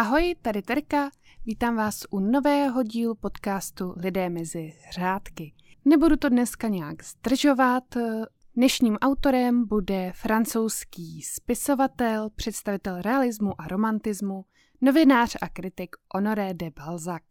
Ahoj, tady Terka, vítám vás u nového dílu podcastu Lidé mezi řádky. Nebudu to dneska nějak zdržovat, dnešním autorem bude francouzský spisovatel, představitel realismu a romantismu, novinář a kritik Honoré de Balzac.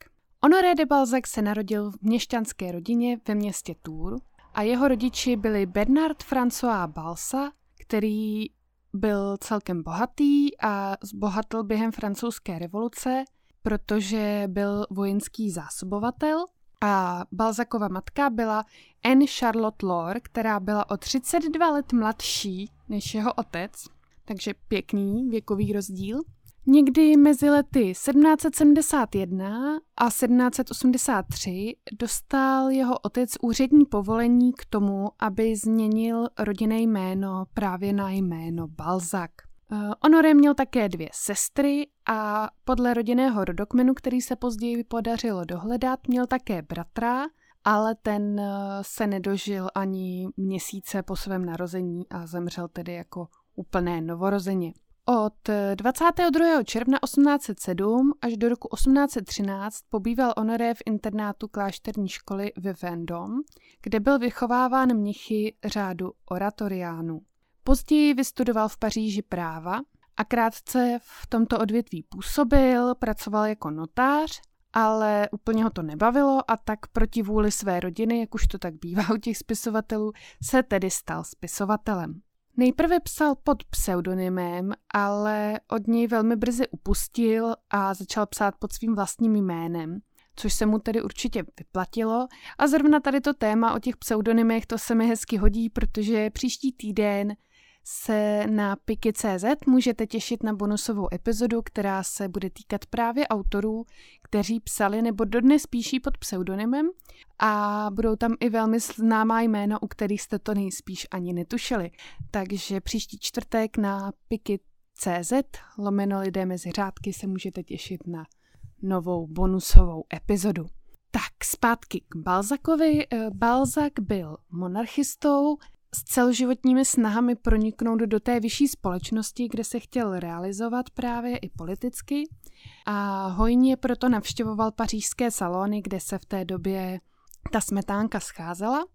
Honoré de Balzac se narodil v měšťanské rodině ve městě Tours a jeho rodiči byli Bernard François Balsa, který byl celkem bohatý a zbohatl během francouzské revoluce, protože byl vojenský zásobovatel a Balzakova matka byla Anne Charlotte Lore, která byla o 32 let mladší než jeho otec, takže pěkný věkový rozdíl. Někdy mezi lety 1771 a 1783 dostal jeho otec úřední povolení k tomu, aby změnil rodinné jméno právě na jméno Balzac. Eh, Honoré měl také dvě sestry a podle rodinného rodokmenu, který se později podařilo dohledat, měl také bratra, ale ten eh, se nedožil ani měsíce po svém narození a zemřel tedy jako úplné novorozeně. Od 22. června 1807 až do roku 1813 pobýval Honoré v internátu klášterní školy ve Vendôme, kde byl vychováván mnichy řádu oratoriánů. Později vystudoval v Paříži práva a krátce v tomto odvětví působil, pracoval jako notář, ale úplně ho to nebavilo a tak proti vůli své rodiny, jak už to tak bývá u těch spisovatelů, se tedy stal spisovatelem. Nejprve psal pod pseudonymem, ale od něj velmi brzy upustil a začal psát pod svým vlastním jménem, což se mu tedy určitě vyplatilo. A zrovna tady to téma o těch pseudonymech, to se mi hezky hodí, protože příští týden se na Piki.cz můžete těšit na bonusovou epizodu, která se bude týkat právě autorů, kteří psali nebo dodnes píší pod pseudonymem a budou tam i velmi známá jména, u kterých jste to nejspíš ani netušili. Takže příští čtvrtek na Piki.cz lomeno lidé mezi řádky se můžete těšit na novou bonusovou epizodu. Tak zpátky k Balzakovi. Eh, Balzak byl monarchistou, s celoživotními snahami proniknout do té vyšší společnosti, kde se chtěl realizovat právě i politicky a hojně proto navštěvoval pařížské salony, kde se v té době ta smetánka scházela.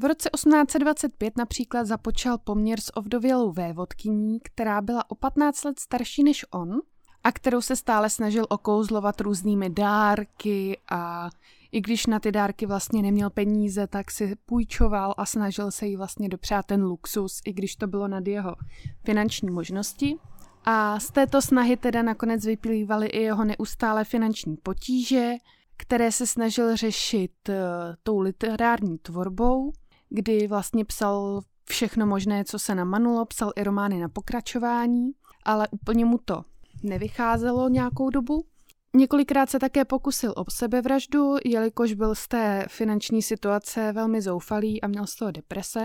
V roce 1825 například započal poměr s ovdovělou vévodkyní, která byla o 15 let starší než on a kterou se stále snažil okouzlovat různými dárky a i když na ty dárky vlastně neměl peníze, tak si půjčoval a snažil se jí vlastně dopřát ten luxus, i když to bylo nad jeho finanční možnosti. A z této snahy teda nakonec vyplývaly i jeho neustále finanční potíže, které se snažil řešit uh, tou literární tvorbou, kdy vlastně psal všechno možné, co se namanulo, psal i romány na pokračování, ale úplně mu to nevycházelo nějakou dobu. Několikrát se také pokusil o sebevraždu, jelikož byl z té finanční situace velmi zoufalý a měl z toho deprese.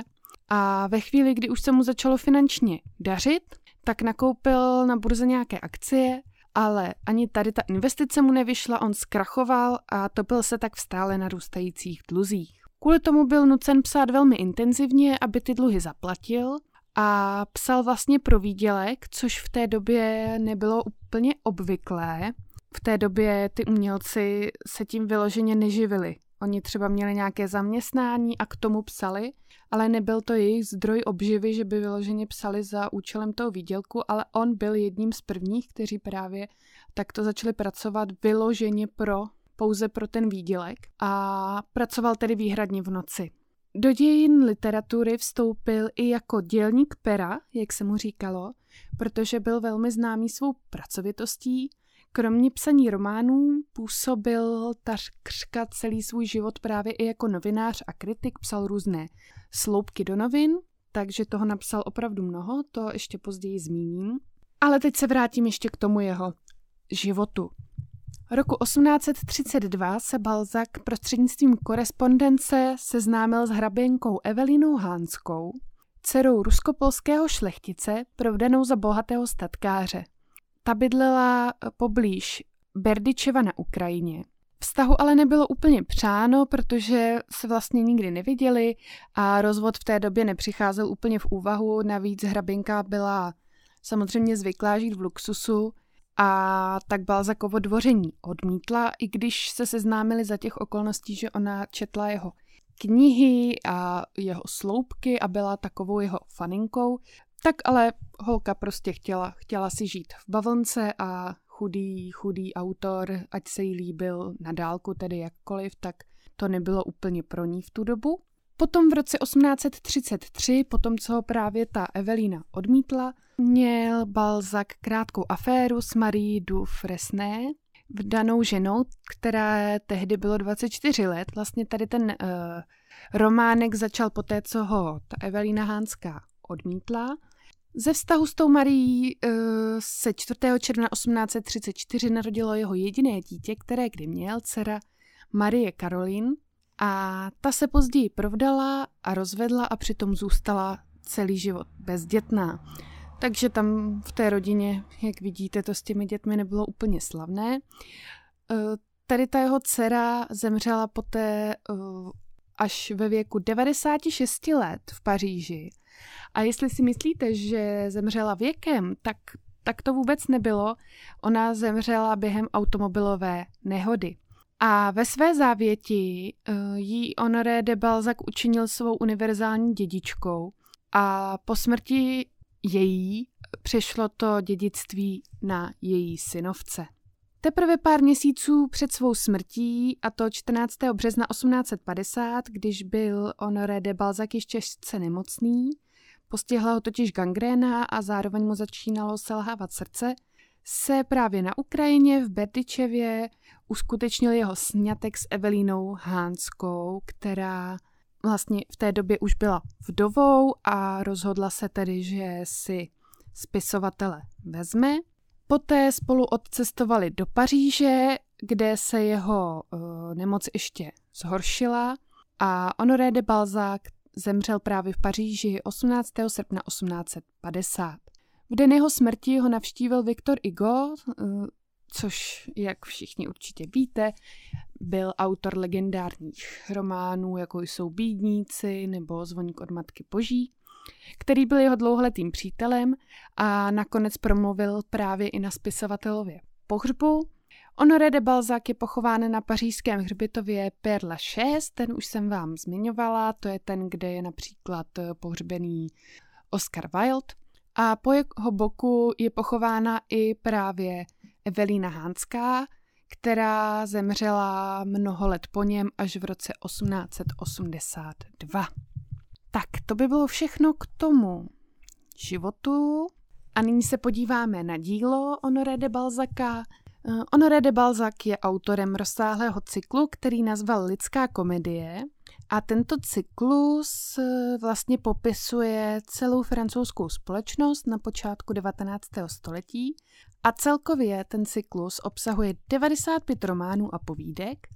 A ve chvíli, kdy už se mu začalo finančně dařit, tak nakoupil na burze nějaké akcie, ale ani tady ta investice mu nevyšla, on zkrachoval a topil se tak v stále narůstajících dluzích. Kvůli tomu byl nucen psát velmi intenzivně, aby ty dluhy zaplatil a psal vlastně pro výdělek, což v té době nebylo úplně obvyklé, v té době ty umělci se tím vyloženě neživili. Oni třeba měli nějaké zaměstnání a k tomu psali, ale nebyl to jejich zdroj obživy, že by vyloženě psali za účelem toho výdělku, ale on byl jedním z prvních, kteří právě takto začali pracovat vyloženě pro, pouze pro ten výdělek a pracoval tedy výhradně v noci. Do dějin literatury vstoupil i jako dělník pera, jak se mu říkalo, protože byl velmi známý svou pracovitostí, Kromě psaní románů působil takřka celý svůj život právě i jako novinář a kritik, psal různé sloupky do novin, takže toho napsal opravdu mnoho, to ještě později zmíním. Ale teď se vrátím ještě k tomu jeho životu. Roku 1832 se Balzak prostřednictvím korespondence seznámil s hraběnkou Evelinou Hánskou, dcerou ruskopolského šlechtice, provdanou za bohatého statkáře. Ta bydlela eh, poblíž Berdičeva na Ukrajině. Vztahu ale nebylo úplně přáno, protože se vlastně nikdy neviděli a rozvod v té době nepřicházel úplně v úvahu. Navíc hrabinka byla samozřejmě zvyklá žít v luxusu A tak Balzakovo dvoření odmítla, i když se seznámili za těch okolností, že ona četla jeho knihy a jeho sloupky a byla takovou jeho faninkou, tak ale holka prostě chtěla, chtěla si žít v bavlnce a chudý, chudý autor, ať se jí líbil na dálku, tedy jakkoliv, tak to nebylo úplně pro ní v tu dobu. Potom v roce 1833, potom co právě ta Evelina odmítla, měl Balzac krátkou aféru s Marie du Fresné, vdanou ženou, která tehdy bylo 24 let. Vlastně tady ten uh, románek začal poté, co ho ta Evelina Hánská odmítla. Ze vztahu s tou Marií uh, se 4. června 1834 narodilo jeho jediné dítě, které kdy měl, dcera Marie Karolín, a ta se později provdala a rozvedla a přitom zůstala celý život bezdětná. Takže tam v té rodině, jak vidíte, to s těmi dětmi nebylo úplně slavné. Eh, tady ta jeho dcera zemřela poté eh, až ve věku 96 let v Paříži. A jestli si myslíte, že zemřela věkem, tak, tak to vůbec nebylo. Ona zemřela během automobilové nehody. A ve své závěti uh, jí Honoré de Balzac učinil svou univerzální dědičkou a po smrti její přešlo to dědictví na její synovce. Teprve pár měsíců před svou smrtí, a to 14. března 1850, když byl Honoré de Balzac ještě nemocný, postihla ho totiž gangréna a zároveň mu začínalo selhávat srdce, se právě na Ukrajině v Berdičevě uskutečnil jeho sňatek s Evelínou Hánskou, která vlastně v té době už byla vdovou a rozhodla se tedy, že si spisovatele vezme. Poté spolu odcestovali do Paříže, kde se jeho uh, nemoc ještě zhoršila a Honoré de Balzac zemřel právě v Paříži 18. srpna 1850. V den jeho smrti ho navštívil Viktor Hugo, eh, což, jak všichni určitě víte, byl autor legendárních románů, jako jsou Bídníci nebo Zvoník od matky Boží, který byl jeho dlouholetým přítelem a nakonec promluvil právě i na spisovatelově pohřbu. Honoré de Balzac je pochován na pařížském hřbitově Père Lachaise, ten už jsem vám zmiňovala, to je ten, kde je například pohřbený Oscar Wilde. A po jeho boku je pochována i právě Evelina Hánská, která zemřela mnoho let po něm až v roce 1882. Tak, to by bylo všechno k tomu životu. A nyní se podíváme na dílo Honoré de Balzaca. Honoré de Balzac je autorem rozsáhlého cyklu, který nazval Lidská komedie a tento cyklus eh, vlastně popisuje celou francouzskou společnost na počátku 19. století a celkově ten cyklus obsahuje 95 románů a povídek,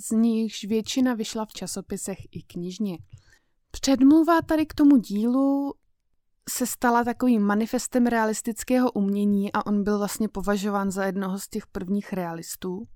z nichž většina vyšla v časopisech i knižně. Předmluva tady k tomu dílu se stala takovým manifestem realistického umění a on byl vlastně považován za jednoho z těch prvních realistů.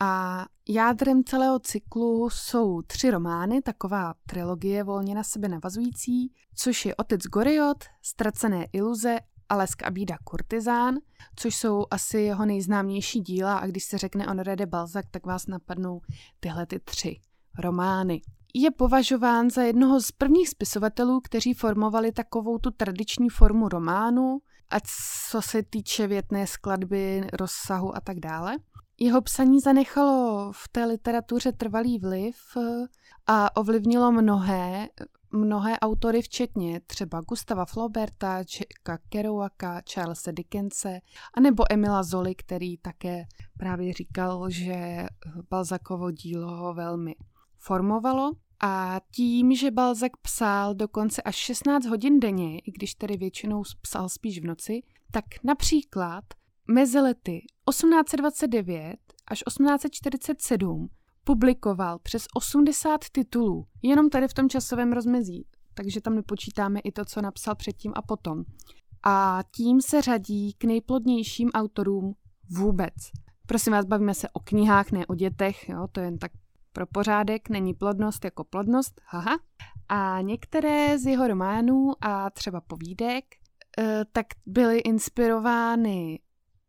A jádrem celého cyklu jsou tři romány, taková trilogie volně na sebe navazující, což je Otec Goriot, Ztracené iluze a Lesk a bída kurtizán, což jsou asi jeho nejznámější díla a když se řekne Honoré de Balzac, tak vás napadnou tyhle ty tři romány. Je považován za jednoho z prvních spisovatelů, kteří formovali takovou tu tradiční formu románu, ať co se týče větné skladby, rozsahu a tak dále. Jeho psaní zanechalo v té literatuře trvalý vliv eh, a ovlivnilo mnohé, mnohé autory, včetně třeba Gustava Flauberta, Jacka Kerouaka, Charlesa Dickense, anebo Emila Zoli, který také právě říkal, že Balzakovo dílo ho velmi formovalo. A tím, že Balzak psal dokonce až 16 hodin denně, i když tedy většinou psal spíš v noci, tak například mezi lety 1829 až 1847 publikoval přes 80 titulů, jenom tady v tom časovém rozmezí, takže tam nepočítáme i to, co napsal předtím a potom. A tím se řadí k nejplodnějším autorům vůbec. Prosím vás, bavíme se o knihách, ne o dětech, jo, to je jen tak pro pořádek, není plodnost jako plodnost, haha. A některé z jeho románů a třeba povídek, eh, tak byly inspirovány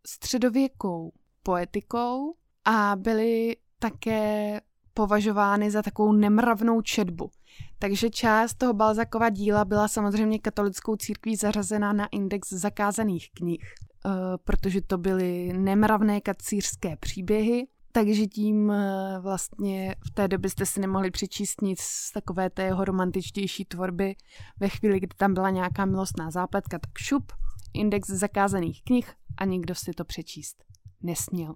středověkou poetikou a byly také považovány za takovou nemravnou četbu. Takže část toho Balzakova díla byla samozřejmě katolickou církví zařazena na index zakázaných knih, eh, protože to byly nemravné kacířské příběhy, takže tím eh, vlastně v té době jste si nemohli přečíst nic z takové té jeho romantičtější tvorby. Ve chvíli, kdy tam byla nějaká milostná zápletka, tak šup, index zakázaných knih a nikdo si to přečíst nesměl.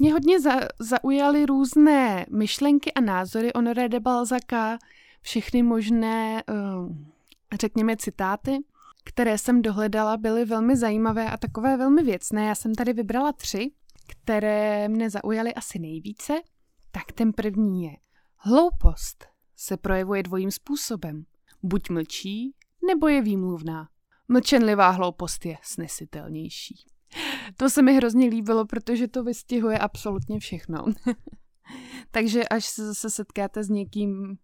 Mě hodně za, zaujaly různé myšlenky a názory Honoré de Balzaka, všechny možné, uh, řekněme, citáty, které jsem dohledala, byly velmi zajímavé a takové velmi věcné. Já jsem tady vybrala tři, které mne zaujaly asi nejvíce. Tak ten první je Hloupost se projevuje dvojím způsobem. Buď mlčí, nebo je výmluvná. Mlčenlivá hloupost je snesitelnější. To se mi hrozně líbilo, protože to vystihuje absolutně všechno. Takže až se zase setkáte s někým,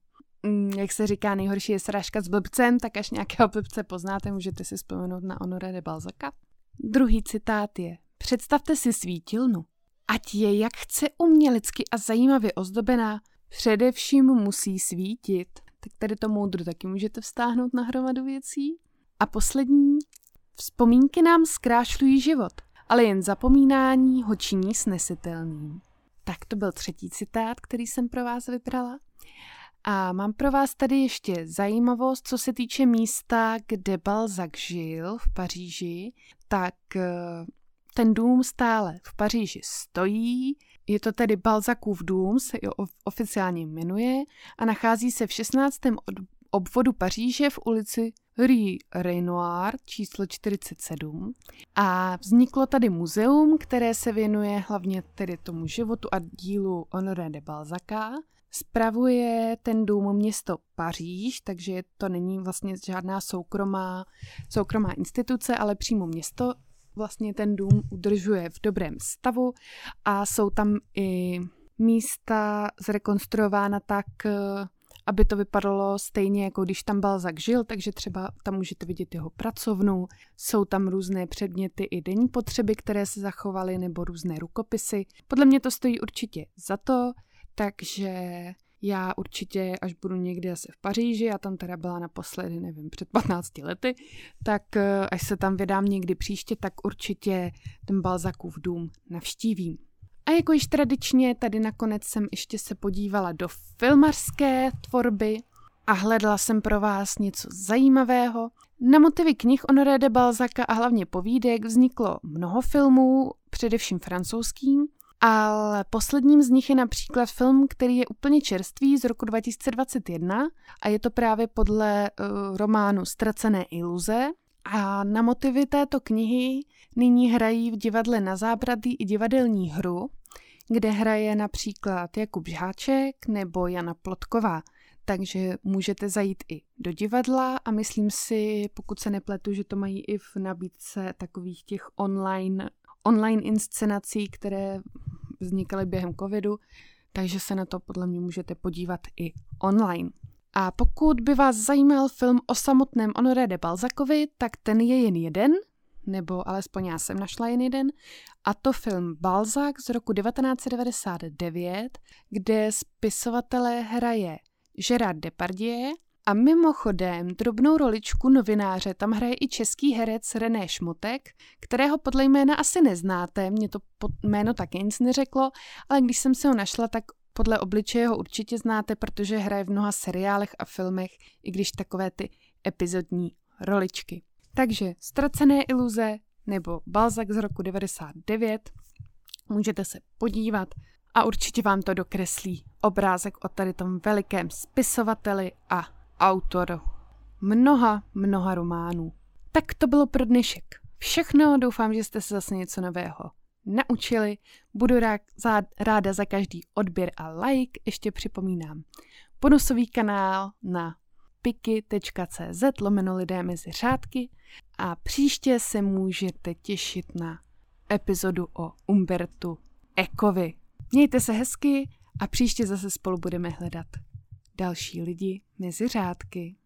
mm, jak se říká, nejhorší je srážka s blbcem, tak až nějakého blbce poznáte, můžete si vzpomenout na Honoré de Balzaka. Druhý citát je Představte si svítilnu. Ať je jak chce umělecky a zajímavě ozdobená, především musí svítit. Tak tady to moudro taky můžete vstáhnout na hromadu věcí. A poslední, Vzpomínky nám zkrášlují život, ale jen zapomínání ho činí snesitelným. Tak to byl třetí citát, který jsem pro vás vybrala. A mám pro vás tady ještě zajímavost, co se týče místa, kde Balzac žil v Paříži, tak eh, ten dům stále v Paříži stojí, je to tedy Balzacův dům, se oficiálně jmenuje a nachází se v 16 obvodu Paříže v ulici Rue Renoir číslo 47 a vzniklo tady muzeum, které se věnuje hlavně tedy tomu životu a dílu Honoré de Balzaca. Spravuje ten dům město Paříž, takže to není vlastně žádná soukromá, soukromá instituce, ale přímo město vlastně ten dům udržuje v dobrém stavu a jsou tam i místa zrekonstruována tak, aby to vypadalo stejně, jako když tam Balzak žil, takže třeba tam můžete vidět jeho pracovnu, jsou tam různé předměty i denní potřeby, které se zachovaly, nebo různé rukopisy. Podle mě to stojí určitě za to, takže já určitě, až budu někdy asi v Paříži, já tam teda byla naposledy, nevím, před 15 lety, tak eh, až se tam vydám někdy příště, tak určitě ten Balzakův dům navštívím. A jako již tradičně, tady nakonec jsem ještě se podívala do filmarské tvorby a hledala jsem pro vás něco zajímavého. Na motivy knih Honoré de Balzaka a hlavně povídek vzniklo mnoho filmů, především francouzským, ale posledním z nich je například film, který je úplně čerstvý z roku 2021 a je to právě podle uh, románu Ztracené iluze. A na motivy této knihy nyní hrají v divadle na zábradlí i divadelní hru, kde hraje například Jakub Žáček nebo Jana Plotková. Takže můžete zajít i do divadla a myslím si, pokud se nepletu, že to mají i v nabídce takových těch online, online inscenací, které vznikaly během covidu, takže se na to podle mě můžete podívat i online. A pokud by vás zajímal film o samotném Honoré de Balzacovi, tak ten je jen jeden, nebo alespoň já jsem našla jen jeden, a to film Balzac z roku 1999, kde spisovatelé hraje Gerard Depardieu a mimochodem drobnou roličku novináře tam hraje i český herec René Šmotek, kterého podle jména asi neznáte, mě to jméno taky nic neřeklo, ale když jsem se ho našla, tak podle obličeje ho určitě znáte, protože hraje v mnoha seriálech a filmech, i když takové ty epizodní roličky. Takže Ztracené iluze nebo Balzak z roku 99 můžete se podívat a určitě vám to dokreslí obrázek o tady tom velikém spisovateli a autoru mnoha, mnoha románů. Tak to bylo pro dnešek. Všechno, doufám, že jste se zase něco nového naučili. Budu ráda za každý odběr a like. Ještě připomínám bonusový kanál na piky.cz lomeno lidé mezi řádky a příště se můžete těšit na epizodu o Umbertu Ekovi. Mějte se hezky a příště zase spolu budeme hledat další lidi mezi řádky.